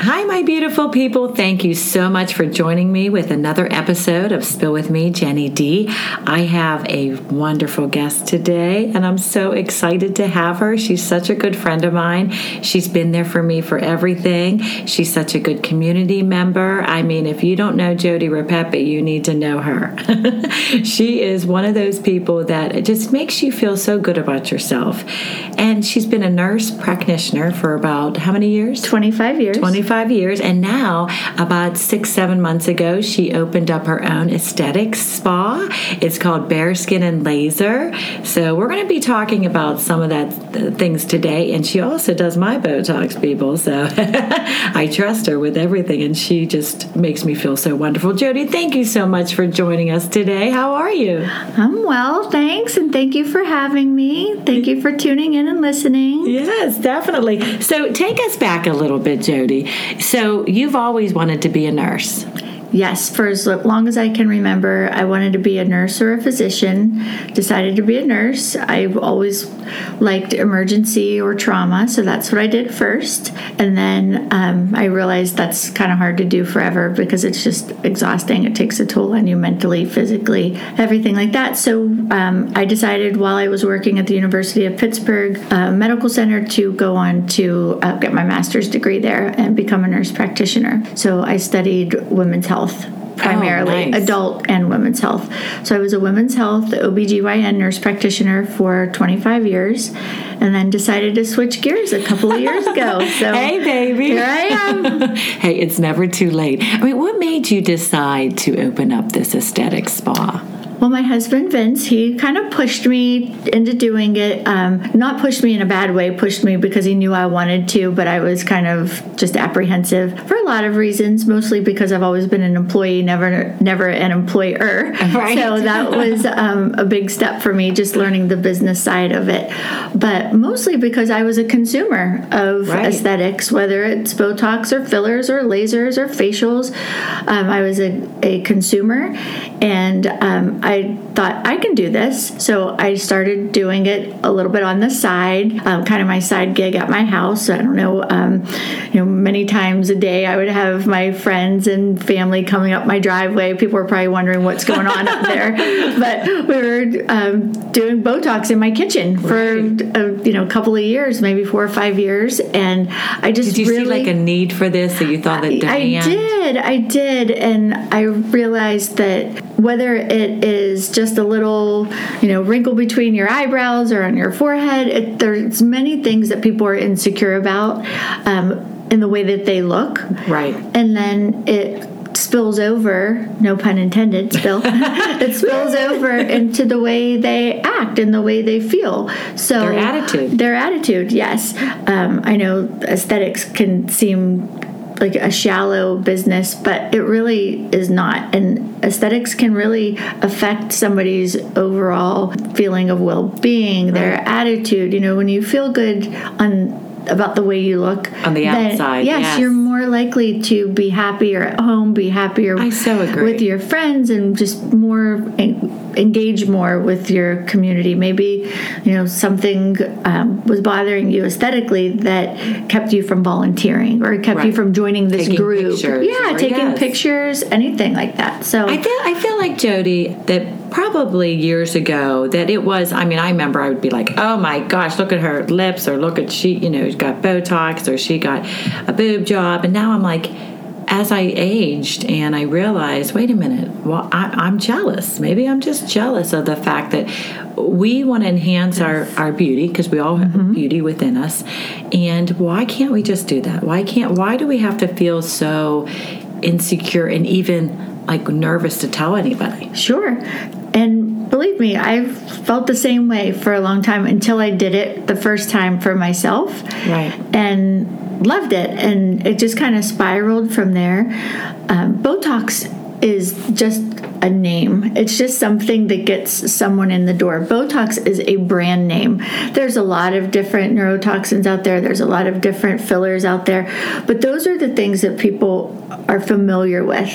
Hi, my beautiful people. Thank you so much for joining me with another episode of Spill With Me, Jenny D. I have a wonderful guest today, and I'm so excited to have her. She's such a good friend of mine. She's been there for me for everything. She's such a good community member. I mean, if you don't know Jodi Repepe, you need to know her. she is one of those people that just makes you feel so good about yourself. And she's been a nurse practitioner for about how many years? 25 years. 25 five years. And now, about six, seven months ago, she opened up her own aesthetics spa. It's called BareSkin and Laser. So, we're going to be talking about some of that uh, things today. And she also does my Botox, people. So, I trust her with everything. And she just makes me feel so wonderful. Jodi, thank you so much for joining us today. How are you? I'm well, thanks. And thank you for having me. Thank you for tuning in and listening. Yes, definitely. So, take us back a little bit, Jodi. So you've always wanted to be a nurse. Yes, for as long as I can remember, I wanted to be a nurse or a physician. Decided to be a nurse. I've always liked emergency or trauma, so that's what I did first. And then um, I realized that's kind of hard to do forever because it's just exhausting. It takes a toll on you mentally, physically, everything like that. So um, I decided while I was working at the University of Pittsburgh uh, Medical Center to go on to uh, get my master's degree there and become a nurse practitioner. So I studied women's health health oh, primarily oh, nice. adult and women's health. So I was a women's health OBGYN nurse practitioner for 25 years and then decided to switch gears a couple of years ago. So Hey baby. Here I am. hey, it's never too late. I mean, what made you decide to open up this aesthetic spa? My husband Vince, he kind of pushed me into doing it. Um, not pushed me in a bad way, pushed me because he knew I wanted to, but I was kind of just apprehensive for a lot of reasons. Mostly because I've always been an employee, never never an employer. Right. So that was um, a big step for me, just learning the business side of it. But mostly because I was a consumer of right. aesthetics, whether it's Botox or fillers or lasers or facials. Um, I was a, a consumer, and um, I thought I can do this. So I started doing it a little bit on the side, um, kind of my side gig at my house. I don't know, um, you know, many times a day I would have my friends and family coming up my driveway. People were probably wondering what's going on up there, but we were um, doing Botox in my kitchen for a, you know a couple of years, maybe four or five years, and I just did you really, see like a need for this that you thought that I, I did, I did, and I realized that whether it is is just a little, you know, wrinkle between your eyebrows or on your forehead. It, there's many things that people are insecure about um, in the way that they look. Right. And then it spills over, no pun intended, spill, it spills over into the way they act and the way they feel. So their attitude. Their attitude, yes. Um, I know aesthetics can seem like a shallow business, but it really is not. And aesthetics can really affect somebody's overall feeling of well being, right. their attitude. You know, when you feel good on about the way you look on the outside. Yes, yes, you're more likely to be happier at home, be happier I so agree. with your friends, and just more engage more with your community. Maybe you know something um, was bothering you aesthetically that kept you from volunteering or kept right. you from joining this taking group. Pictures, yeah, taking yes. pictures, anything like that. So I feel I feel like Jodi that probably years ago that it was. I mean, I remember I would be like, "Oh my gosh, look at her lips," or "Look at she, you know, she's got Botox," or "She got a boob job," and now I'm like as I aged and I realized, wait a minute, well, I, am jealous. Maybe I'm just jealous of the fact that we want to enhance our, our beauty because we all have mm-hmm. beauty within us. And why can't we just do that? Why can't, why do we have to feel so insecure and even like nervous to tell anybody? Sure. And believe me, I've felt the same way for a long time until I did it the first time for myself. Right. And loved it, and it just kind of spiraled from there. Um, Botox is just a name. It's just something that gets someone in the door. Botox is a brand name. There's a lot of different neurotoxins out there, there's a lot of different fillers out there, but those are the things that people are familiar with.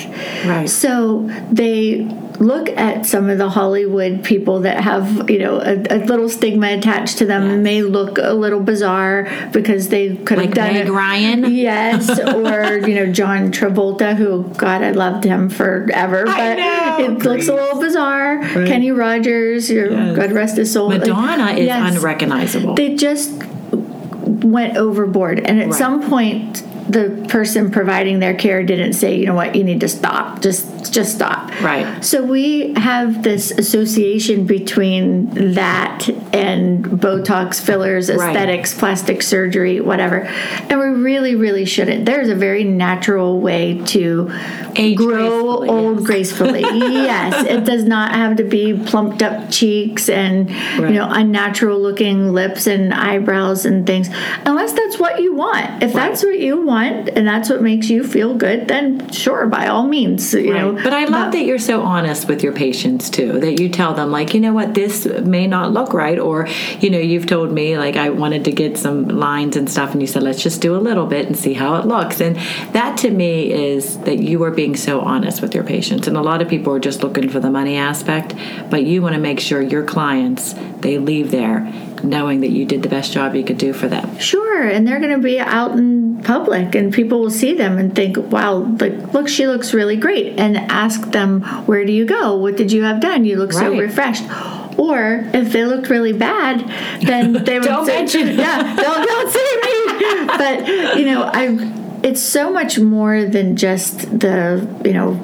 Right. So they look at some of the Hollywood people that have, you know, a, a little stigma attached to them yes. and may look a little bizarre because they could like have done Meg it. Ryan. Yes, or you know John Travolta, who God I loved him forever, but it Great. looks a little bizarre. Right. Kenny Rogers, your yes. God rest his soul. Madonna is yes. unrecognizable. They just went overboard, and at right. some point the person providing their care didn't say, you know what, you need to stop. Just just stop. Right. So we have this association between that and Botox fillers, aesthetics, right. plastic surgery, whatever. And we really, really shouldn't. There's a very natural way to Age grow gracefully, old yes. gracefully. yes. It does not have to be plumped up cheeks and right. you know, unnatural looking lips and eyebrows and things. Unless that's what you want. If right. that's what you want want and that's what makes you feel good, then sure, by all means, you right. know. But I love that you're so honest with your patients too. That you tell them like, you know what, this may not look right, or you know, you've told me like I wanted to get some lines and stuff, and you said let's just do a little bit and see how it looks. And that to me is that you are being so honest with your patients. And a lot of people are just looking for the money aspect, but you want to make sure your clients they leave there knowing that you did the best job you could do for them. Sure, and they're going to be out in public and people will see them and think, "Wow, like look, she looks really great." And ask them, "Where do you go? What did you have done? You look right. so refreshed." Or if they looked really bad, then they would don't say, mention. Yeah, don't don't see me. But you know, I. It's so much more than just the you know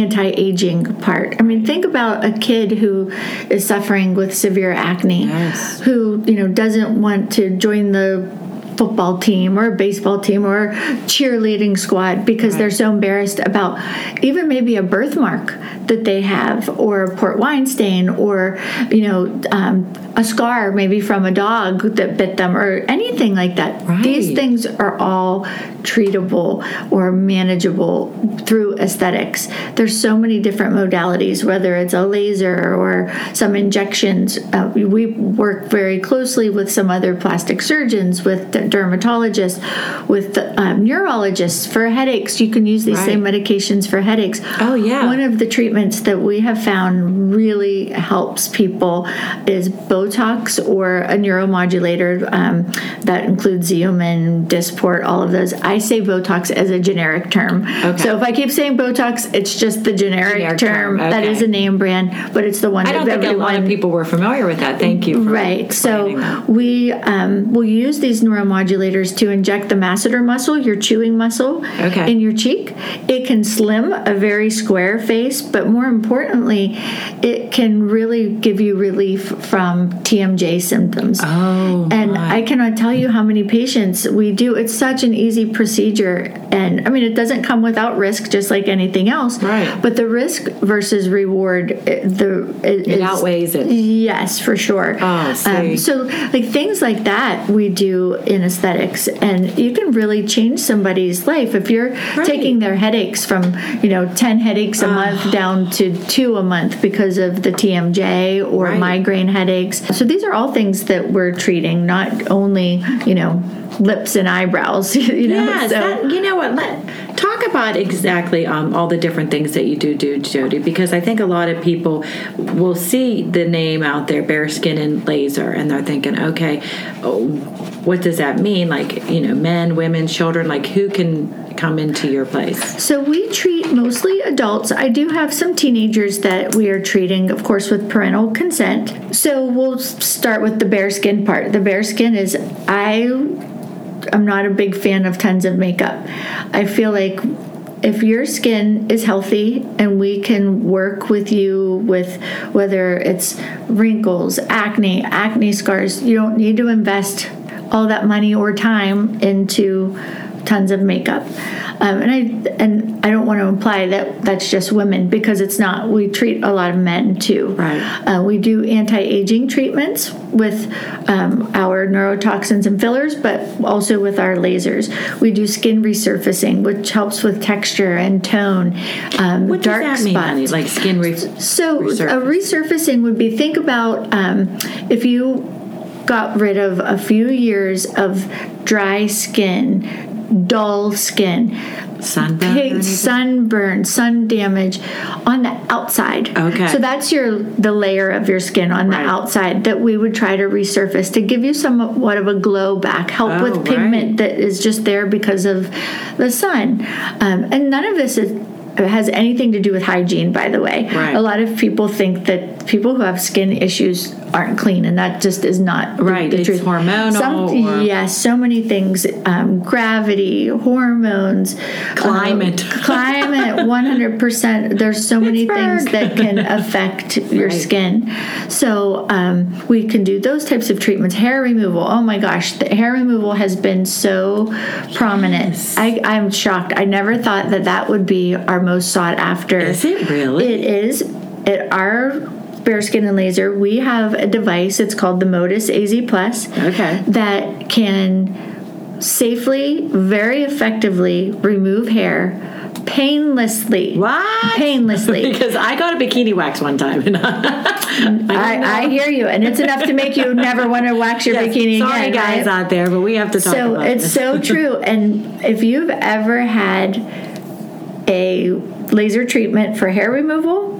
anti-aging part. I mean, think about a kid who is suffering with severe acne, yes. who you know doesn't want to join the football team or a baseball team or cheerleading squad because right. they're so embarrassed about even maybe a birthmark that they have or a port wine stain or you know um, a scar maybe from a dog that bit them or anything like that right. these things are all treatable or manageable through aesthetics there's so many different modalities whether it's a laser or some injections uh, we work very closely with some other plastic surgeons with dermatologists with um, neurologists for headaches you can use these right. same medications for headaches oh yeah one of the treatments that we have found really helps people is botox or a neuromodulator um, that includes xeomin dysport all of those i say botox as a generic term okay. so if i keep saying botox it's just the generic, generic term, term. Okay. that is a name brand but it's the one I that don't think everyone, a lot of people were familiar with that thank you right so that. we um, will use these neuromodulators to inject the masseter muscle, your chewing muscle, okay. in your cheek. It can slim a very square face, but more importantly, it can really give you relief from TMJ symptoms. Oh, and my. I cannot tell you how many patients we do. It's such an easy procedure, and I mean, it doesn't come without risk, just like anything else. Right. But the risk versus reward, the it, it outweighs it. Yes, for sure. Oh, um, so like things like that we do in aesthetics, and you can really change somebody's life if you're right. taking their headaches from you know ten headaches a uh, month down to two a month because of the TMJ or right. migraine headaches. So these are all things that we're treating, not only you know lips and eyebrows. You know, yeah, so. that, you know what? Let, talk about exactly um, all the different things that you do do, Jodi, because I think a lot of people will see the name out there, BareSkin and Laser, and they're thinking, okay, what does that mean? Like, you know, men, women, children, like who can come into your place? So we treat mostly adults. I do have some teenagers that we are treating, of course, with parental consent. So we'll start with the BareSkin part. The BareSkin is I I'm not a big fan of tons of makeup. I feel like if your skin is healthy and we can work with you with whether it's wrinkles, acne, acne scars, you don't need to invest all that money or time into tons of makeup. Um, and I and I don't want to imply that that's just women because it's not. We treat a lot of men too. Right. Uh, we do anti-aging treatments with um, our neurotoxins and fillers, but also with our lasers. We do skin resurfacing, which helps with texture and tone. Um, what dark does that mean, spots. honey? Like skin re- So resurfacing. a resurfacing would be think about um, if you got rid of a few years of dry skin, dull skin, sunburn. pig, sunburn, sun damage on the outside. Okay. So that's your the layer of your skin on the outside that we would try to resurface to give you somewhat of a glow back, help Oh, with pigment that is just there because of the sun. Um, and none of this is has anything to do with hygiene, by the way. Right. A lot of people think that people who have skin issues aren't clean, and that just is not Right, The, it's truth. hormonal Some, or- yes, so many things: um, gravity, hormones, Climate. um, climate, one hundred percent. There's so many things that can affect your Right. skin. So um, we can do those types of treatments. Hair removal. Oh my gosh, the hair removal has been so prominent. Yes. I, I'm shocked. I never thought that that would be our most sought after. Is it really? It is. At our BareSkin and Laser, we have a device. It's called the Motus AZ Plus. Okay. That can safely, very effectively remove hair painlessly. What? Painlessly. because I got a bikini wax one time, I, I, I hear you, and it's enough to make you never want to wax your Yes, bikini Sorry, again. guys right? out there, but we have to talk so it's this. so true and if you've ever had a laser treatment for hair removal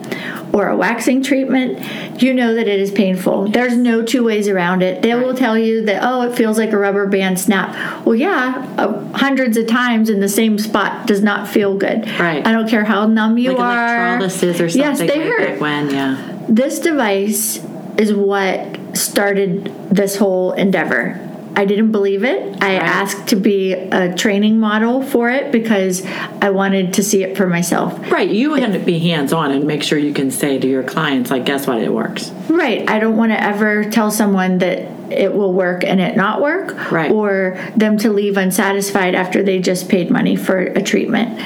or a waxing treatment you know that it is painful there's no two ways around it they will tell you that oh it feels like a rubber band snap well yeah uh, hundreds of times in the same spot does not feel good Right. i don't care how numb you like are electrolysis or something. yes they way hurt when, yeah. this device is what started this whole endeavor. I didn't believe it. I Right. asked to be a training model for it because I wanted to see it for myself. Right, you want to be hands on and make sure you can say to your clients, like, guess what, it works. Right. I don't want to ever tell someone that it will work and it not work Right. or them to leave unsatisfied after they just paid money for a treatment.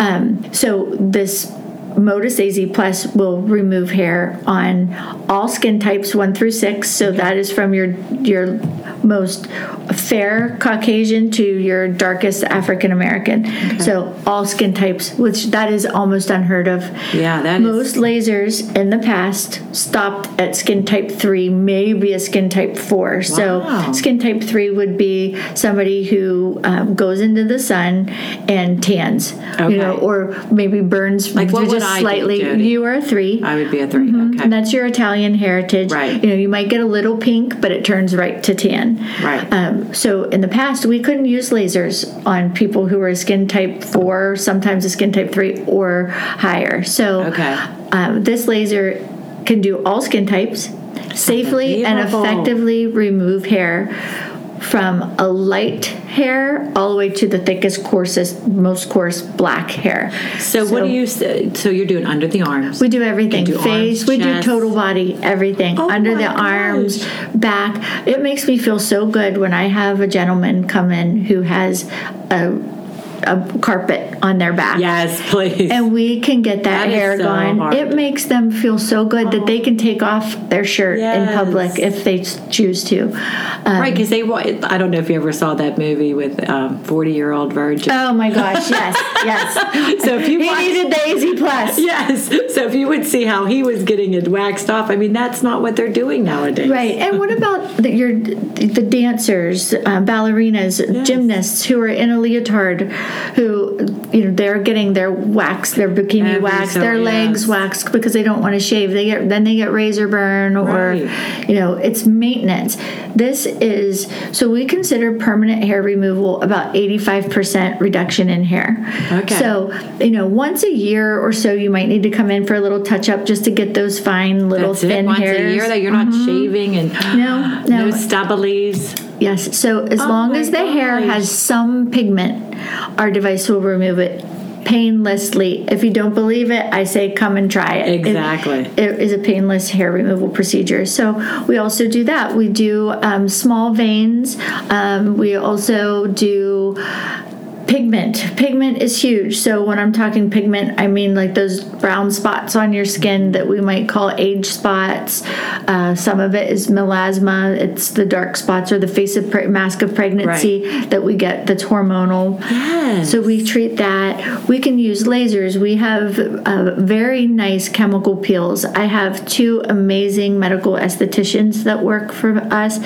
Um, so this Motus AZ Plus will remove hair on all skin types one through six. So that is from your your most fair Caucasian to your darkest African American. So all skin types, which that is almost unheard of. Yeah, that is- most lasers in the past stopped at skin type 3 maybe a skin type 4 Wow. so skin type 3 would be somebody who um, goes into the sun and tans you know or maybe burns Like, what would I slightly you are a 3 I would be a 3 Okay. Mm-hmm. and that's your Italian heritage. Right. You know, you might get a little pink, but it turns right to tan. Right. Um, so in the past, we couldn't use lasers on people who were a skin type four, sometimes a skin type three or higher. So Okay. um, this laser can do all skin types safely and effectively remove hair from a light hair all the way to the thickest, coarsest, most coarse black hair. so, what do you say? So, you're doing under the arms. We do everything. Do Face, arms, we do total body, everything. Oh Under the gosh. arms, back. It makes me feel so good when I have a gentleman come in who has a, a carpet on their back. yes, please. And we can get that, That hair so going. hard. It makes them feel so good that they can take off their shirt in public if they choose to. Um, right, because they, I don't know if you ever saw that movie with um, 40 year old virgin. oh my gosh, yes, yes. so, if you He watch- needed the AZ Plus. Yes. So if you would see how he was getting it waxed off, I mean, that's not what they're doing nowadays. Right, and what about the, your the dancers, uh, ballerinas, gymnasts who are in a leotard, who you know they're getting their wax, their bikini Every wax, so- their legs waxed because they don't want to shave. They get then they get razor burn or Right. you know it's maintenance. This is so we consider permanent hair removal about eighty five percent reduction in hair. Okay. So you know once a year or so you might need to come in for a little touch up just to get those fine little That's it. thin Once hairs. Mm-hmm. a year that you're not shaving and No, no. no stubblies. Yes. So as Oh long as the hair has some pigment, our device will remove it painlessly. If you don't believe it, I say come and try it. It- Exactly. It is a painless hair removal procedure. So we also do that. We do um, small veins. Um, we also do pigment pigment is huge so when i'm talking pigment i mean like those brown spots on your skin that we might call age spots uh, some of it is melasma it's the dark spots or the face of pre- mask of pregnancy that we get that's hormonal Yes. so we treat that. We can use lasers. We have uh, very nice chemical peels. I have two amazing medical estheticians that work for us.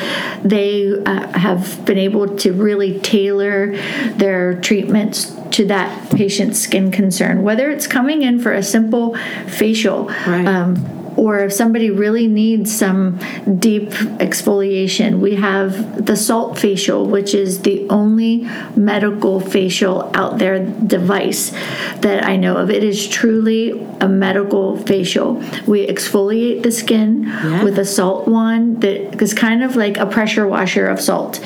They uh, have been able to really tailor their treatments to that patient's skin concern, whether it's coming in for a simple facial. Right. Um, or if somebody really needs some deep exfoliation, we have the salt facial, which is the only medical facial out there device that I know of. It is truly a medical facial. We exfoliate the skin Yeah. with a salt wand that is kind of like a pressure washer of salt.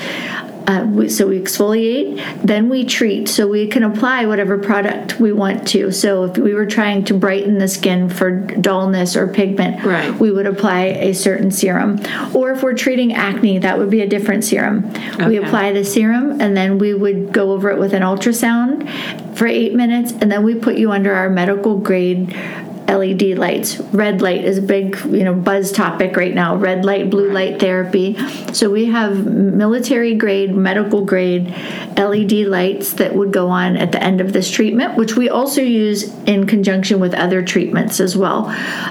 Uh, we, so we exfoliate, then we treat. So we can apply whatever product we want to. So if we were trying to brighten the skin for dullness or pigment, Right. we would apply a certain serum. Or if we're treating acne, that would be a different serum. We apply the serum and then we would go over it with an ultrasound for eight minutes, and then we put you under our medical grade. LED lights. Red light is a big, you know, buzz topic right now. Red light, blue light therapy. So we have military grade, medical grade LED lights that would go on at the end of this treatment, which we also use in conjunction with other treatments as well.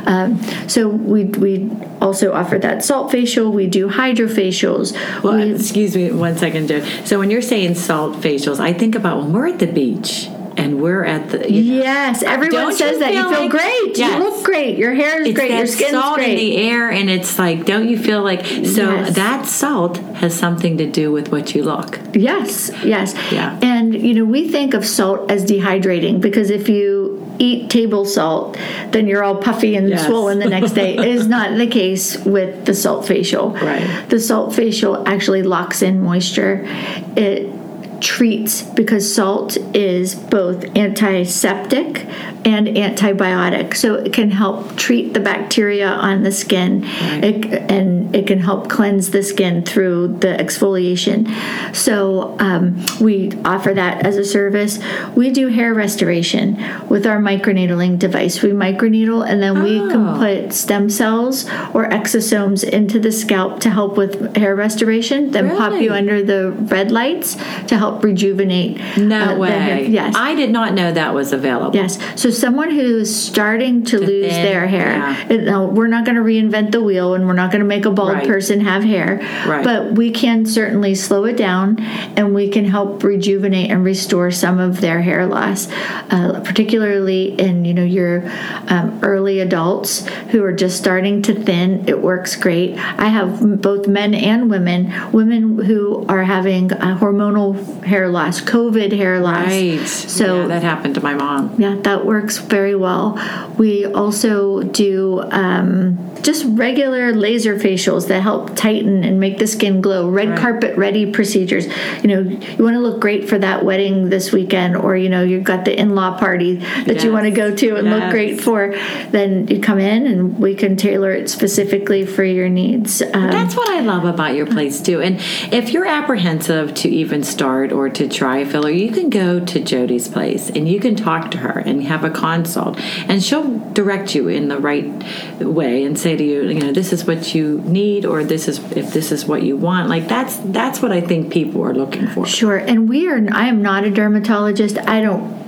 Um, so we we also offer that salt facial. We do hydrofacials. Well, we, excuse me one second, Joe. So when you're saying salt facials, I think about when we're at the beach and we're at the. You know, yes, everyone says you that. You feel like- great. Yes. You look great. Your hair is it's great. Your skin's salt great. in the air, and it's like, don't you feel like so? Yes. That salt has something to do with what you look. Yes, yes. Yeah. And you know, we think of salt as dehydrating because if you eat table salt, then you're all puffy and Yes. swollen the next day. it is not the case with the salt facial. Right. The salt facial actually locks in moisture. It treats because salt is both antiseptic and antibiotic so it can help treat the bacteria on the skin Right. it, and it can help cleanse the skin through the exfoliation so um, we offer that as a service we do hair restoration with our microneedling device we microneedle and then we can Oh. put stem cells or exosomes into the scalp to help with hair restoration then pop you under the red lights to help rejuvenate No uh, the way. yes I did not know that was available. Yes. So someone who's starting to, lose thin, their hair, yeah. it- no, we're not going to reinvent the wheel, and we're not going to make a bald Right. person have hair. Right. But we can certainly slow it down, and we can help rejuvenate and restore some of their hair loss, uh, particularly in you know your um, early adults who are just starting to thin. It works great. I have both men and women, women who are having uh, hormonal hair loss, COVID hair loss. Right. So yeah, that happened to my mom. yeah, that works very well. We also do um, just regular laser facials that help tighten and make the skin glow. Red Right. carpet ready procedures. You know, you want to look great for that wedding this weekend, or you know, you've got the in law party that you want to go to and look great for. Then you come in and we can tailor it specifically for your needs. Um, That's what I love about your place too. And if you're apprehensive to even start or to try a filler, you can go to Jodi's place and you can talk to her and have a consult, and she'll direct you in the right way and say to you, you know, this is what you need, or this is if this is what you want. Like that's that's what I think people are looking for. Sure. And we are, I am not a dermatologist. I don't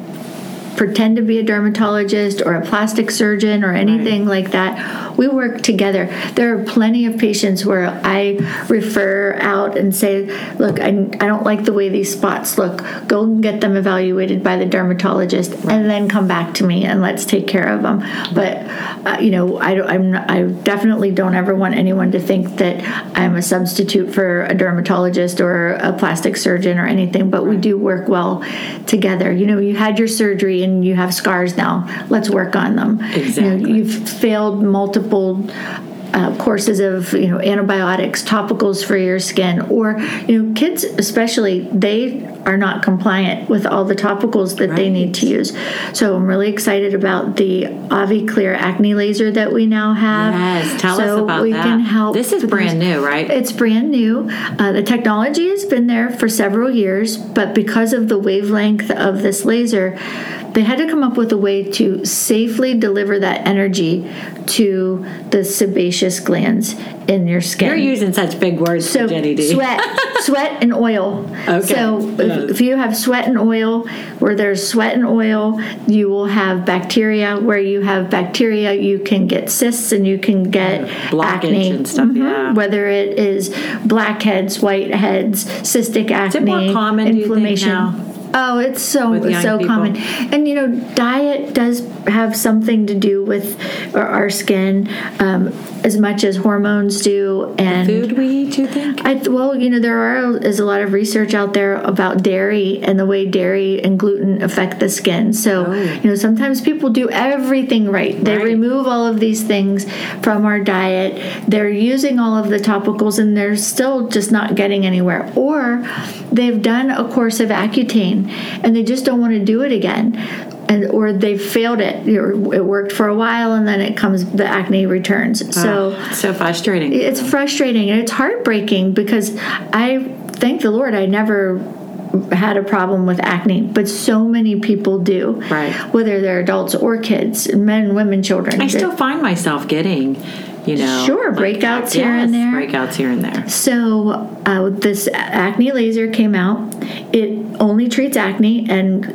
pretend to be a dermatologist or a plastic surgeon or anything like that. we work together. There are plenty of patients where I refer out and say, look, I, I don't like the way these spots look. Go and get them evaluated by the dermatologist right. and then come back to me and let's take care of them. But, uh, you know, I, I'm, I definitely don't ever want anyone to think that I'm a substitute for a dermatologist or a plastic surgeon or anything, but right. we do work well together. You know, you had your surgery and you have scars now. Let's work on them. Exactly. You know, you've failed multiple uh, courses of you know antibiotics, topicals for your skin, or you know kids especially they are not compliant with all the topicals that right. they need to use. So I'm really excited about the AviClear acne laser that we now have. Yes, tell so us about we that. Can help this is brand new, right? It's brand new. Uh, the technology has been there for several years, but because of the wavelength of this laser they had to come up with a way to safely deliver that energy to the sebaceous glands in your skin. You're using such big words, so Jenny D. Sweat, sweat and oil. Okay. So if, if, you have sweat and oil, where there's sweat and oil, you will have bacteria. Where you have bacteria, you can get cysts and you can get acne and stuff. Mm-hmm. Yeah. Whether it is blackheads, whiteheads, cystic acne, is it more common, inflammation. Oh, it's so so people. common, and you know, diet does have something to do with our, our skin um, as much as hormones do. And the food we eat, you think? I, well, you know, there are is a lot of research out there about dairy and the way dairy and gluten affect the skin. So, oh. you know, sometimes people do everything right. They right. remove all of these things from our diet. They're using all of the topicals, and they're still just not getting anywhere. Or they've done a course of Accutane and they just don't want to do it again and or they've failed it it worked for a while and then it comes the acne returns ah, so oh, so frustrating it's frustrating and it's heartbreaking because i thank the lord i never had a problem with acne, but so many people do. Right. Whether they're adults or kids, men, women, children. I still find myself getting you know sure breakouts like, here yes, and there breakouts here and there so uh, this acne laser came out it only treats acne and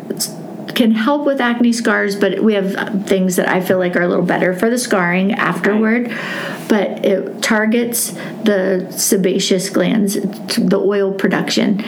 can help with acne scars, but we have things that I feel like are a little better for the scarring afterward. Right. But it targets the sebaceous glands, the oil production.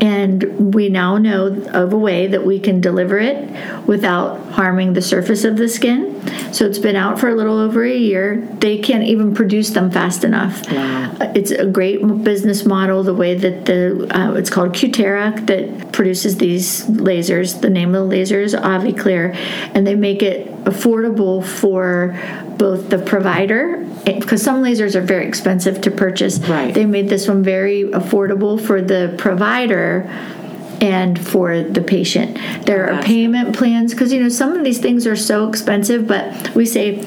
And we now know of a way that we can deliver it without harming the surface of the skin. So it's been out for a little over a year. They can't even produce them fast enough. Wow. It's a great business model. The way that the uh, it's called Cutera that produces these lasers. The name of the laser is AviClear, and they make it affordable for both the provider because some lasers are very expensive to purchase. Right. They made this one very affordable for the provider and for the patient. There are payment plans because you know some of these things are so expensive, but we say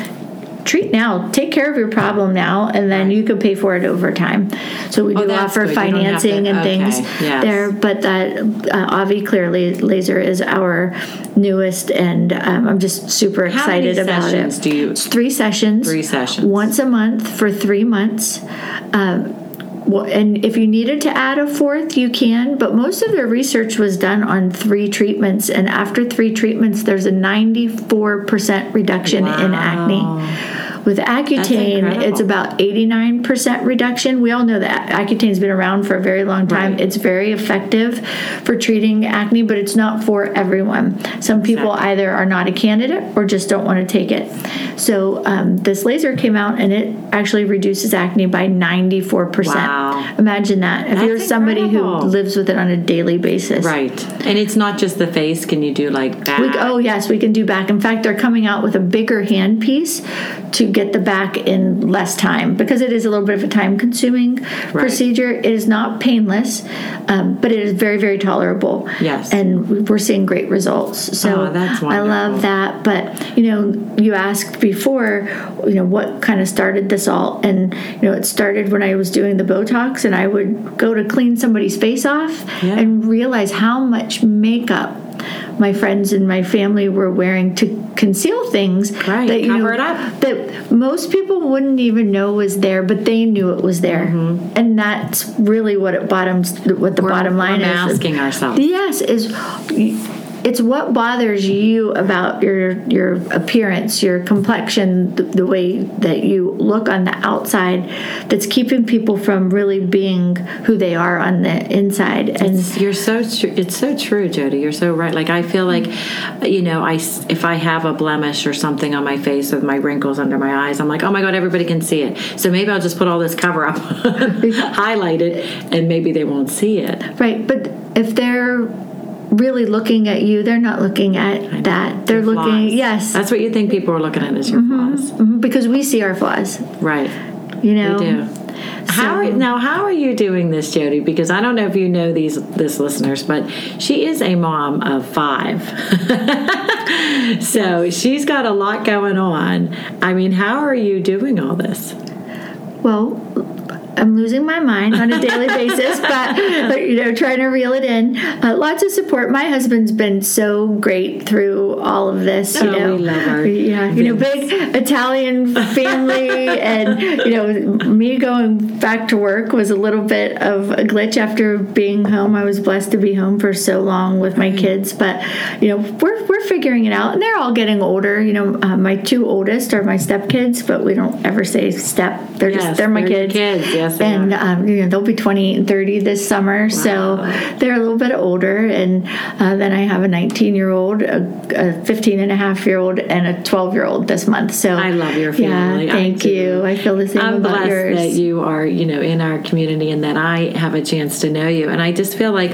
treat now, take care of your problem now, and then you can pay for it over time. So we oh, do oh, offer good. financing to, and okay. things yes. there, but that uh, AviClear laser is our newest, and um, I'm just super excited about it. Do you? It's three sessions. Three sessions. Once a month for three months. Um, and if you needed to add a fourth, you can, but most of their research was done on three treatments. And after three treatments, there's a 94% reduction wow. in acne. With Accutane, it's about 89% reduction. We all know that Accutane's been around for a very long time. Right. It's very effective for treating acne, but it's not for everyone. Some people exactly. either are not a candidate or just don't want to take it. So um, this laser came out and it actually reduces acne by 94%. Wow. Imagine that. If That's you're somebody incredible. who lives with it on a daily basis. Right. And it's not just the face. Can you do like back? We, oh, yes, we can do back. In fact, they're coming out with a bigger hand piece to get the back in less time because it is a little bit of a time consuming right. procedure. It is not painless, um, but it is very, very tolerable. Yes. And we're seeing great results. So oh, that's I love that. But, you know, you asked before, you know, what kind of started this all. And, you know, it started when I was doing the Botox and I would go to clean somebody's face off yeah. and realize how much makeup my friends and my family were wearing to conceal things right. that you know, that most people wouldn't even know was there, but they knew it was there, mm-hmm. and that's really what it bottoms what the we're, bottom line we're is. Masking ourselves. Yes, is it's what bothers you about your your appearance, your complexion, the, the way that you look on the outside, that's keeping people from really being who they are on the inside. And You're so tr- it's so true, Jodi. You're so right. Like I feel like, you know, I if I have a blemish or something on my face with my wrinkles under my eyes, I'm like, oh my god, everybody can see it. So maybe I'll just put all this cover up, highlight it, and maybe they won't see it. right, but if they're really looking at you, they're not looking at that. They're looking, Flaws. yes, that's what you think people are looking at as your flaws, mhm, because we see our flaws. right? You know, We do. How are, now? How are you doing this, Jodi? Because I don't know if you know these this listeners, but she is a mom of five, so she's got a lot going on. I mean, how are you doing all this? Well, I'm losing my mind on a daily basis, but, but, you know, trying to reel it in. Uh, lots of support. My husband's been so great through all of this. You Oh, know, we love our yeah, you know, big Italian family, and you know, me going back to work was a little bit of a glitch after being home. I was blessed to be home for so long with my kids, but you know, we're we're figuring it out, and they're all getting older. You know, uh, my two oldest are my stepkids, but we don't ever say step. They're Yes, just they're my they're kids. kids. Yes, and um, you know they'll be 20 and 30 this summer, so they're a little bit older. And uh, then I have a 19 year old, a, a 15 and a half year old, and a 12 year old this month. So I love your family. Yeah, I thank do. you. I feel the same I'm about blessed yours. that you are, you know, in our community and that I have a chance to know you. And I just feel like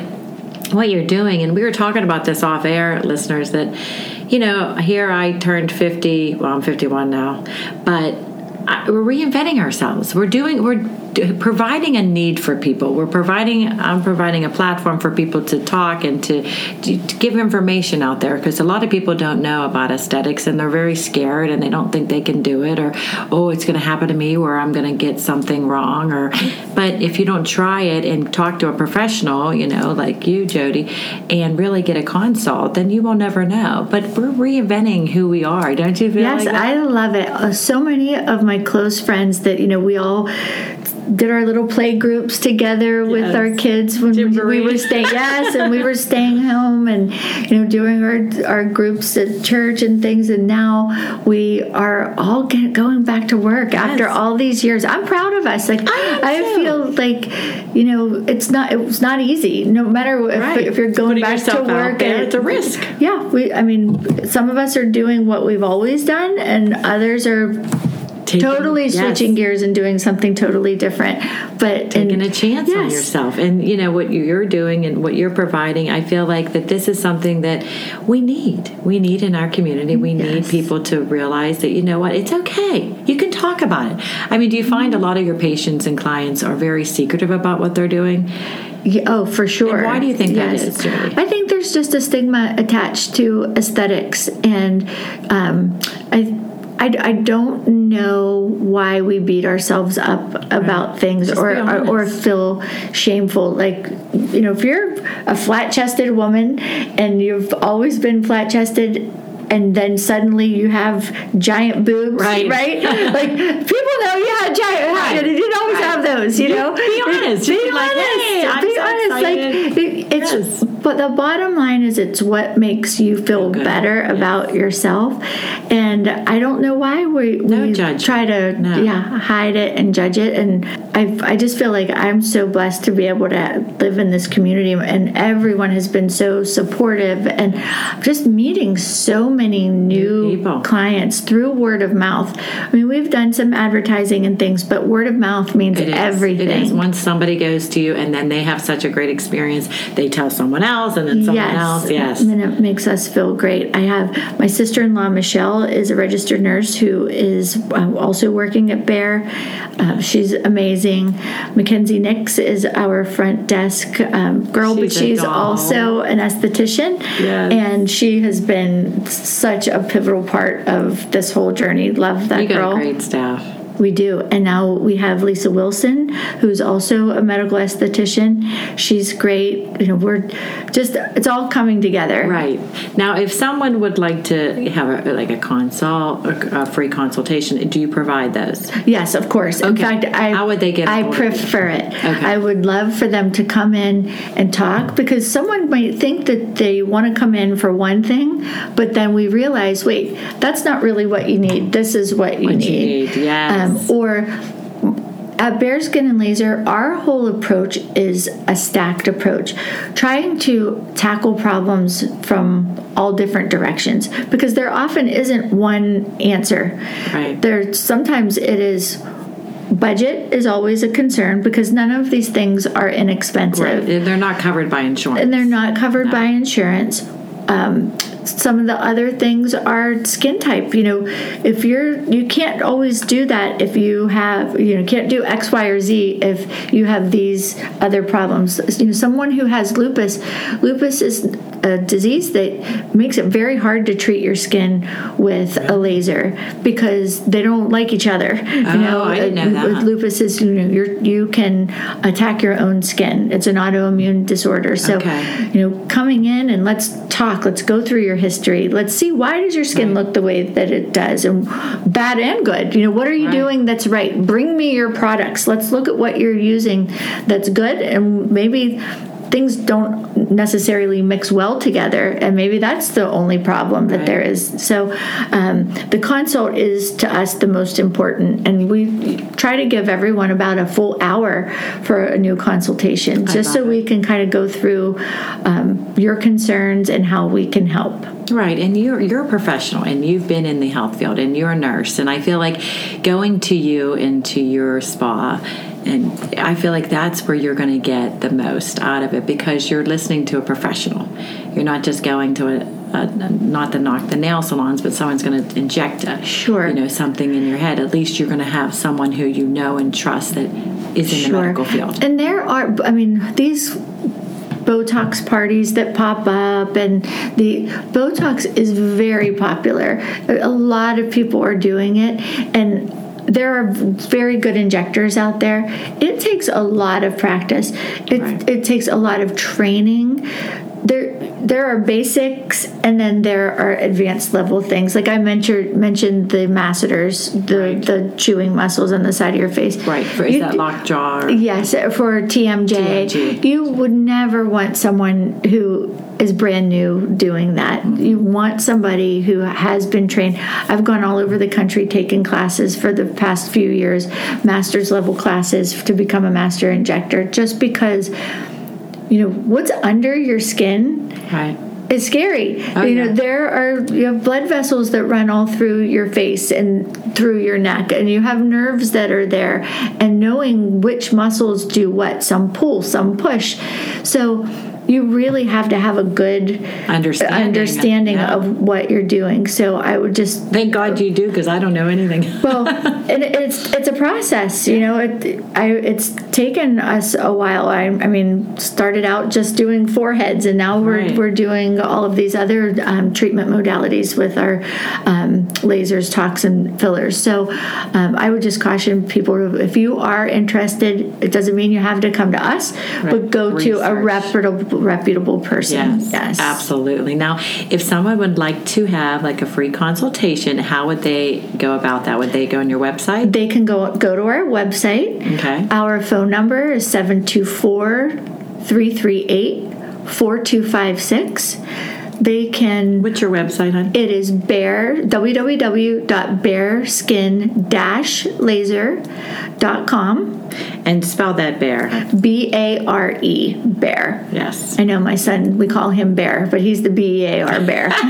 what you're doing, and we were talking about this off air, listeners, that, you know, here I turned 50, well, I'm 51 now, but I, we're reinventing ourselves. We're doing, we're providing a need for people. We're providing, I'm providing a platform for people to talk and to, to, to give information out there because a lot of people don't know about aesthetics and they're very scared and they don't think they can do it or, oh, it's going to happen to me where I'm going to get something wrong. Or, but if you don't try it and talk to a professional, you know, like you, Jodi, and really get a consult, then you will never know. But we're reinventing who we are. Don't you feel Yes, like? I love it. Uh, so many of my close friends that you know we all did our little play groups together with Yes. our kids when we, we were staying. Yes, and we were staying home and you know doing our our groups at church and things. And now we are all get, going back to work after all these years. I'm proud of us. Like I I feel like you know it's not it's not easy. No matter if, Right. if you're going Putting back to work, there, it's a risk. yeah, we. I mean, some of us are doing what we've always done, and others are Taking- totally yes. switching gears and doing something totally different. But taking and, a chance on yourself and you know what you're doing and what you're providing i feel like that this is something that we need we need in our community we need people to realize that you know what it's okay you can talk about it i mean do you find a lot of your patients and clients are very secretive about what they're doing Yeah, oh, for sure. And why do you think that is, Julie? I think there's just a stigma attached to aesthetics, and um, I, I, I don't know why we beat ourselves up about things Just or, or or feel shameful. Like you know, if you're a flat-chested woman and you've always been flat-chested. And then suddenly you have giant boobs, Right. right? like people know you had giant. Right. You didn't always Right. have those, you know. be honest. Be be like, honest. "Hey, be honest. excited." Like it- it's Yes. But the bottom line is it's what makes you feel good. better about yourself and i don't know why we, No we judgment. try to No. yeah hide it and judge it and I, I just feel like i'm so blessed to be able to live in this community and everyone has been so supportive and just meeting so many new, people. clients through word of mouth i mean we've done some advertising and things but word of mouth means It is. everything It is. Once somebody goes to you and then they have such a great experience, they tell someone else and then someone else. Yes. And it makes us feel great. I have my sister in law, Michelle, is a registered nurse who is uh, also working at Bare. Uh, she's amazing. Mackenzie Nix is our front desk um, girl, but She's a she's also an esthetician. Yes. And she has been such a pivotal part of this whole journey. Love that You got girl. great staff. We do. And now we have Lisa Wilson, who's also a medical esthetician. She's great. You know, we're just, it's all coming together. Right. Now, if someone would like to have a, like a consult, a free consultation, do you provide those? Yes, of course. In fact, I How would they get I you? prefer it. Okay. I would love for them to come in and talk because someone might think that they want to come in for one thing, but then we realize, wait, that's not really what you need. This is what you What you need. need, yes. Um, or at BareSkin and Laser, our whole approach is a stacked approach, trying to tackle problems from all different directions because there often isn't one answer. Right. There sometimes it is budget is always a concern because none of these things are inexpensive Right. They're not covered by insurance. and they're not covered by insurance. Um, some of the other things are skin type. You know, if you're you can't always do that if you have you know can't do X, Y, or Z if you have these other problems. You know, someone who has lupus, lupus is a disease that makes it very hard to treat your skin with a laser because they don't like each other. you oh, know, Oh, I uh, didn't know with that. lupus is you know you're, you can attack your own skin. It's an autoimmune disorder. So Okay. you know, coming in and let's talk. Let's go through your history. Let's see why does your skin look the way that it does, and bad and good. You know, what are you Right. doing that's right? Bring me your products. Let's look at what you're using that's good, and maybe things don't necessarily mix well together and maybe that's the only problem that Right. there is. So um, the consult is to us the most important and we try to give everyone about a full hour for a new consultation just so love we can kind of go through um, your concerns and how we can help. Right, and you're you're a professional, and you've been in the health field, and you're a nurse, and I feel like going to you into your spa, and I feel like that's where you're going to get the most out of it because you're listening to a professional. You're not just going to a, a not to knock the nail salons, but someone's going to inject a Sure. you know something in your head. At least you're going to have someone who you know and trust that is in the medical field. And there are, I mean, these Botox parties that pop up, and the Botox is very popular. A lot of people are doing it, and there are very good injectors out there. It takes a lot of practice. It, Right. it takes a lot of training. There, there are basics, and then there are advanced level things. Like I mentioned, mentioned the masseters, the Right. the chewing muscles on the side of your face. Right, for, is You that d- lockjaw? Or, Yes, for TMJ, TMJ. you would never want someone who is brand new doing that. Mm-hmm. You want somebody who has been trained. I've gone all over the country taking classes for the past few years, master's level classes to become a master injector, just because. You know what's under your skin Right. it's scary. Oh, you know, yeah. there are you have blood vessels that run all through your face and through your neck, and you have nerves that are there. And knowing which muscles do what, some pull, some push. So you really have to have a good Understanding. understanding Yeah. of what you're doing. So I would just Thank God you do, because I don't know anything. well, and it's it's a process, you know. It I it's taken us a while. I, I mean, started out just doing foreheads, and now we're Right. we're doing all of these other um, treatment modalities with our um, lasers, toxin fillers. So um, I would just caution people: if you are interested, it doesn't mean you have to come to us, but go to a Research. reputable reputable person. Yes, absolutely. Now, if someone would like to have like a free consultation, how would they go about that? Would they go on your website? They can go go to our website. Okay. Our phone number is 724 338 4256. They can, What's your website, on it is bear, www.bareskin-laser.com. And spell that bear. B A R E, bear. Yes. I know my son, we call him Bear, but he's the B E A R bear.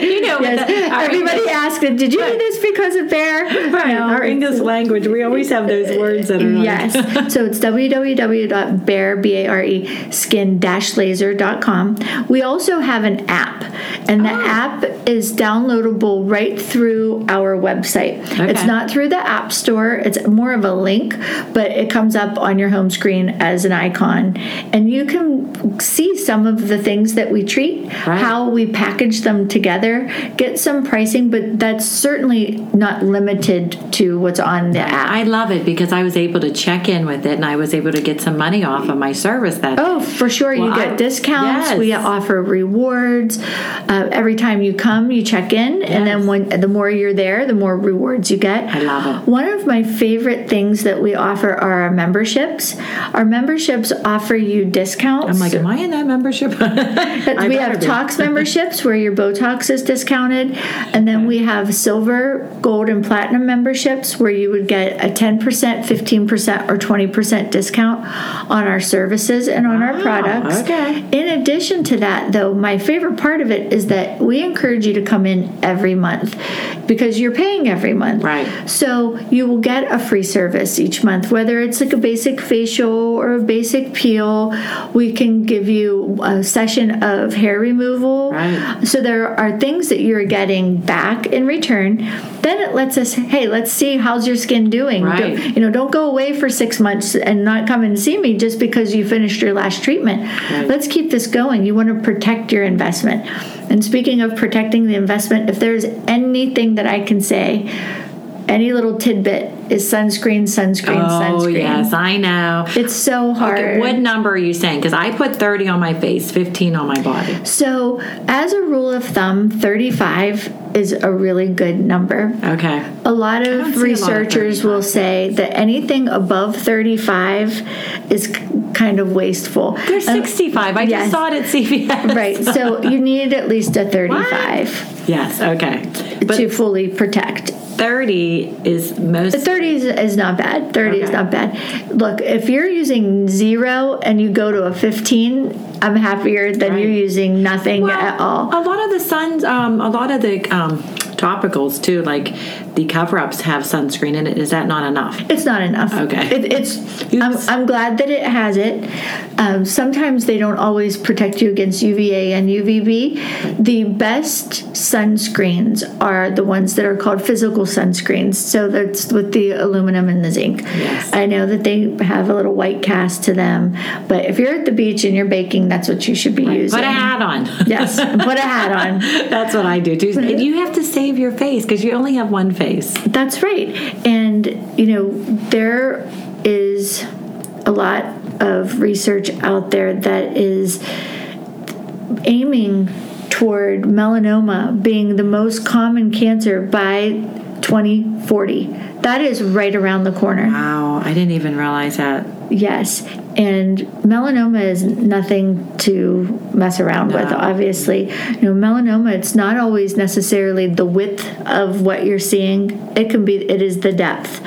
You know, yes. Everybody English- asked, did you do this because of bear? Right, No, our English language, we always have those uh, words that are like- Yes. so it's www.bare, B-A-R-E, skin-laser.com. We also have an app. app, and the oh. app is downloadable right through our website. It's not through the App Store, it's more of a link, but it comes up on your home screen as an icon. And you can see some of the things that we treat, Right. how we package them together, get some pricing, but that's certainly not limited to what's on the app. I love it because I was able to check in with it and I was able to get some money off of my service that Oh, for sure. you get I- discounts. We offer rewards. Uh, every time you come, you check in, and then when the more you're there, the more rewards you get. I love it. One of my favorite things that we offer are our memberships. Our memberships offer you discounts. I'm like, am I in that membership? We have. Tox memberships where your Botox is discounted, and then we have silver, gold, and platinum memberships where you would get a 10%, 15%, or 20% discount on our services and on our ah, products. okay. In addition to that, though, my favorite part of it is that we encourage you to come in every month because you're paying every month. Right. So you will get a free service each month, whether it's like a basic facial or a basic peel. We can give you a session of hair removal. Right. So there are things that you're getting back in return. Then it lets us, hey, let's see how's your skin doing. Right. Don't- you know, don't go away for six months and not come and see me just because you finished your last treatment. Right. Let's keep this going. You want to protect your investment. And speaking of protecting the investment, if there's anything that I can say, any little tidbit is sunscreen, sunscreen, sunscreen. Oh sunscreen. yes, I know. It's so hard. Okay, what number are you saying? Because I put 30 on my face, 15 on my body. So, as a rule of thumb, 35 is a really good number. Okay. A lot don't see a of lot of researchers will say that anything above 35 is kind of wasteful. There's And- 65. I yes. just saw it at CVS. Right, so you need at least a 35 Yes, okay. But to fully protect. 30 is most 30 is, is not bad. 30 is not bad. Look, if you're using zero and you go to a 15, I'm happier than Right. you're using nothing Well, at all. A lot of the suns, um, a lot of the um, topicals too, like the cover-ups have sunscreen in it. Is that not enough? It's not enough. Okay. It, it's. I'm, I'm glad that it has it. Um, sometimes they don't always protect you against UVA and UVB. The best sunscreens are the ones that are called physical sunscreens. So that's with the aluminum and the zinc. Yes. I know that they have a little white cast to them, but if you're at the beach and you're baking, that's what you should be using. Put a hat on. Yes, put a hat on. That's what I do too. You have to save your face because you only have one face. That's right. And, you know, there is a lot of research out there that is aiming toward melanoma being the most common cancer by 2040. That is right around the corner. Wow, I didn't even realize that. Yes. And melanoma is nothing to mess around with, obviously. You know, melanoma, it's not always necessarily the width of what you're seeing. It can be it is the depth.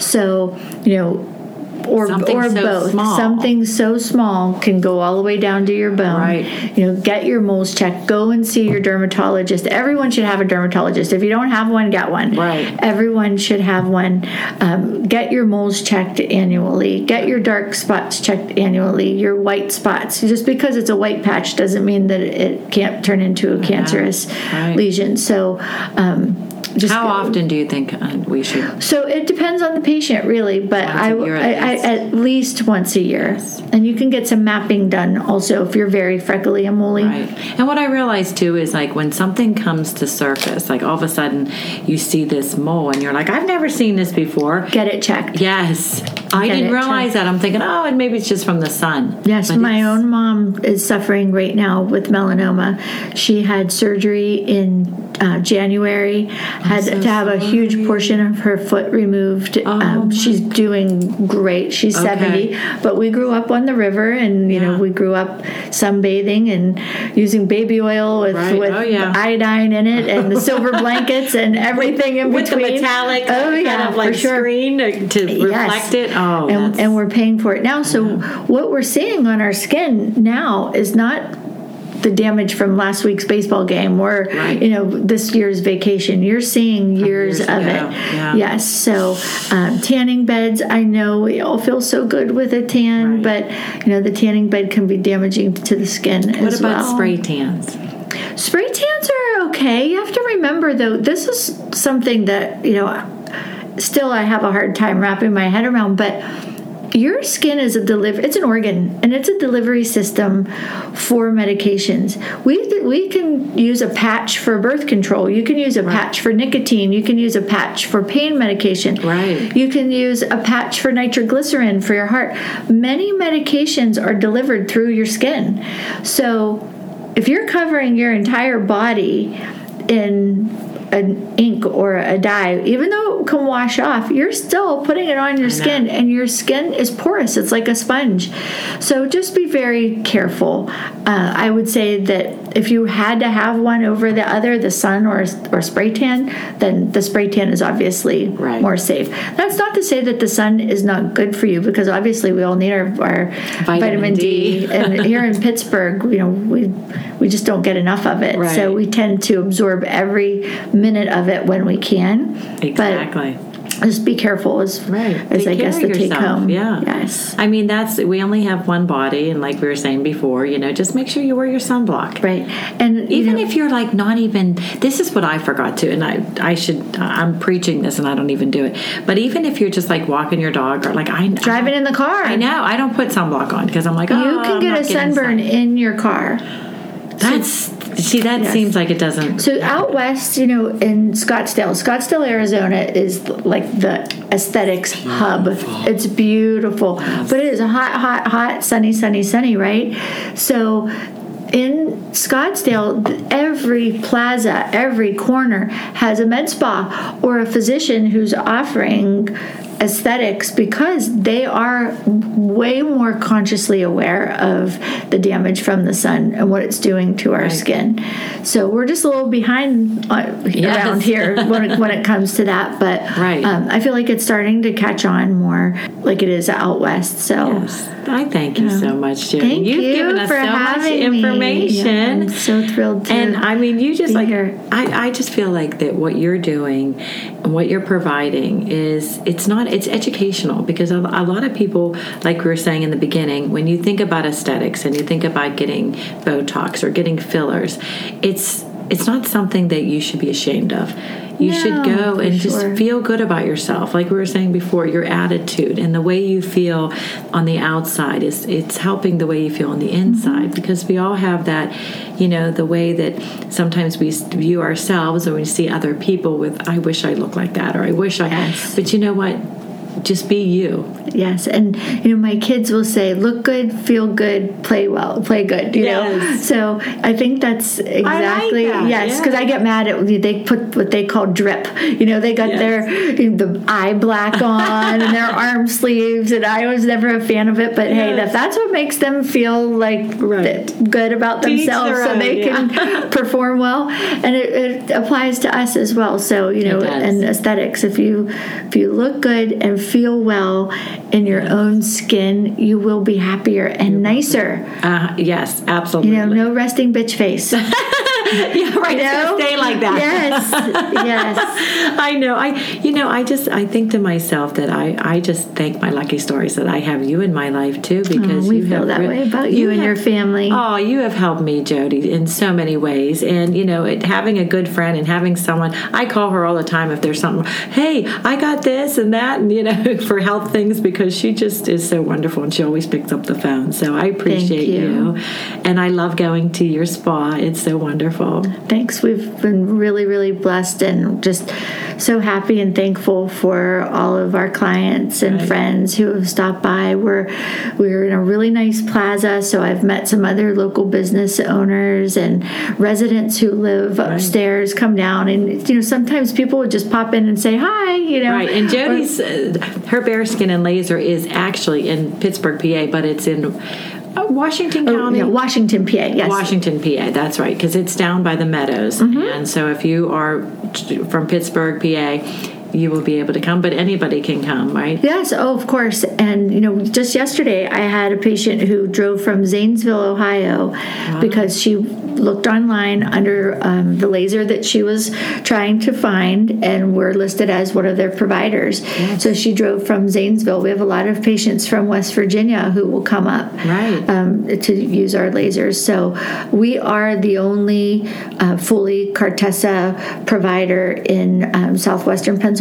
So, you know, or Something or so both. small. Something so small can go all the way down to your bone. Right. You know, get your moles checked. Go and see your dermatologist. Everyone should have a dermatologist. If you don't have one, get one. Right. Everyone should have one. Um, get your moles checked annually. Get your dark spots checked annually. Your white spots. Just because it's a white patch doesn't mean that it can't turn into a cancerous Right. lesion. So, um, just How often do you think uh, we should? so it depends on the patient, really, but I, I, at I least. at least once a year, and you can get some mapping done also if you're very freckly and woolly. Right. And what I realized too is like when something comes to surface, like all of a sudden you see this mole and you're like, I've never seen this before. Get it checked. Yes. I Get didn't realize that. I'm thinking, oh, and maybe it's just from the sun. Yes, But my own mom is suffering right now with melanoma. She had surgery in uh, January, had so to have a huge portion of her foot removed. um, she's doing great. She's Okay. 70, but we grew up on the river and, you know, we grew up sunbathing and using baby oil with, Right. with Oh, yeah. iodine in it and the silver blankets and everything in with between. the metallic oh, yeah, kind of like for sure screen to, to reflect it. Oh, and, and we're paying for it now. So what we're seeing on our skin now is not the damage from last week's baseball game or Right. you know this year's vacation. You're seeing years, years of ago, it. yeah. Yes. So um, tanning beds. I know we all feel so good with a tan, Right. but you know the tanning bed can be damaging to the skin what about well. spray tans? Spray tans are okay. You have to remember though, this is something that, you know, still I have a hard time wrapping my head around, but your skin is a deliver it's an organ and it's a delivery system for medications. We we can use a patch for birth control. You can use a right. patch for nicotine. You can use a patch for pain medication. Right. You can use a patch for nitroglycerin for your heart. Many medications are delivered through your skin. So if you're covering your entire body in an ink or a dye, even though it can wash off, you're still putting it on your skin, and your skin is porous. It's like a sponge. So just be very careful. Uh, I would say that if you had to have one over the other, the sun or or spray tan, then the spray tan is obviously right. more safe. That's not to say that the sun is not good for you, because obviously we all need our, our vitamin, vitamin D. D. and here in Pittsburgh, you know, we we just don't get enough of it. Right. So we tend to absorb every minute of it when we can. Exactly. But just be careful as right. I guess the take home. Yeah. Yes. I mean that's we only have one body and like we were saying before, you know, just make sure you wear your sunblock. Right. And even know, if you're like not even this is what I forgot to and I I should I'm preaching this and I don't even do it. But even if you're just like walking your dog or like I driving I, in the car. I know. I don't put sunblock on because I'm like, oh, you can I'm get a sunburn sun. in your car. That's See, that yes. seems like it doesn't. So out west, you know, in Scottsdale, Scottsdale, Arizona is like the aesthetics hub. It's beautiful, yes. but it is a hot, hot, hot, sunny, sunny, sunny, right? So in Scottsdale, every plaza, every corner has a med spa or a physician who's offering aesthetics because they are way more consciously aware of the damage from the sun and what it's doing to our right. skin. So we're just a little behind uh, yes. around here when, it, when it comes to that, but right. um, I feel like it's starting to catch on more like it is out west. So yes. I thank you so much, Jodi. Thank You've you given us for so much information. Yeah, I'm so thrilled to. And I mean, you just like here. I, I just feel like that what you're doing what you're providing is it's not it's educational because a, lot of people, like we were saying in the beginning, when you think about aesthetics and you think about getting Botox or getting fillers, it's it's not something that you should be ashamed of you no, should go and sure. just feel good about yourself. Like we were saying before, your attitude and the way you feel on the outside is it's helping the way you feel on the inside mm-hmm. because we all have that, you know, the way that sometimes we view ourselves or we see other people with I wish I looked like that or I wish I yes. but you know what? Just be you. Yes, and you know my kids will say, "Look good, feel good, play well, play good." You yes. know, so I think that's exactly like that. yes. Because yeah. I get mad at they put what they call drip. You know, they got yes. their the eye black on and their arm sleeves, and I was never a fan of it. But yes. hey, that, that's what makes them feel like right. good about themselves, so they yeah. can perform well, and it, it, applies to us as well. So you know, and aesthetics. If you if you look good and feel well in your own skin, you will be happier and nicer. Uh, yes, absolutely. You know, no resting bitch face. yeah, right. You know? Stay like that. Yes, yes. I know. I, you know, I just, I think to myself that I, I just thank my lucky stories that I have you in my life too, because oh, we you feel that re- way about you, you and have, your family. Oh, you have helped me, Jodi, in so many ways, and you know, it, having a good friend and having someone. I call her all the time if there's something. Hey, I got this and that, and you know, for health things because she just is so wonderful and she always picks up the phone. So I appreciate you. you, and I love going to your spa. It's so wonderful wonderful. Thanks. We've been really, really blessed and just so happy and thankful for all of our clients and right. friends who have stopped by. We're we're in a really nice plaza, so I've met some other local business owners and residents who live right. upstairs come down and you know sometimes people would just pop in and say hi, you know. Right. And Jodi's uh, her BareSkin and laser is actually in Pittsburgh, PA, but it's in uh, Washington oh, County. Oh, yeah, Washington, PA. Yes. Washington, PA. That's right, because it's down by the meadows. Mm-hmm. And so if you are from Pittsburgh, PA, you will be able to come, but anybody can come, right? Yes, oh, of course. And, you know, just yesterday I had a patient who drove from Zanesville, Ohio, wow. because she looked online under um, the laser that she was trying to find, and we're listed as one of their providers. Yes. So she drove from Zanesville. We have a lot of patients from West Virginia who will come up right. um, to use our lasers. So we are the only uh, fully Cartessa provider in um, southwestern Pennsylvania.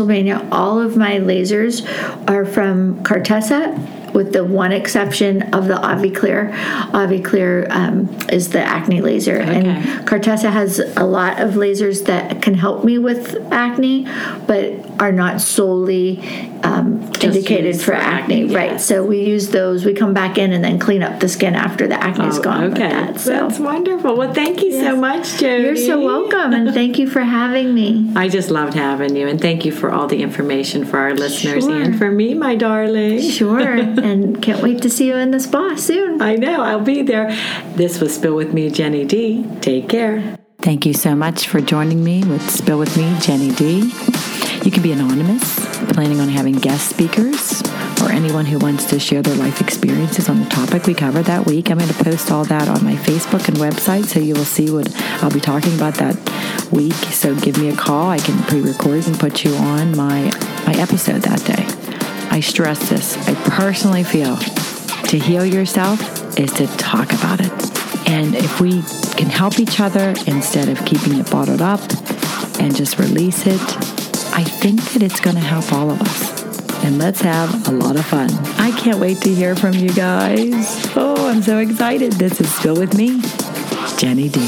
All of my lasers are from Cartessa with the one exception of the AviClear. AviClear um, is the acne laser, okay. and Cartessa has a lot of lasers that can help me with acne, but are not solely um, indicated for, for acne. acne right. So we use those. We come back in and then clean up the skin after the acne's oh, gone. Okay, that, so. that's wonderful. Well, thank you yes. so much, Jodi. You're so welcome, and thank you for having me. I just loved having you, and thank you for all the information for our listeners sure. and for me, my darling. Sure and can't wait to see you in the spa soon. I know, I'll be there. This was Spill With Me, Jenny D. Take care. Thank you so much for joining me with Spill With Me, Jenny D. You can be anonymous, planning on having guest speakers, or anyone who wants to share their life experiences on the topic we covered that week. I'm going to post all that on my Facebook and website so you will see what I'll be talking about that week. So give me a call. I can pre record and put you on my, my episode that day. I stress this. I personally feel to heal yourself is to talk about it. And if we can help each other instead of keeping it bottled up and just release it, I think that it's going to help all of us. And let's have a lot of fun. I can't wait to hear from you guys. Oh, I'm so excited. This is Spill With Me, Jenny D.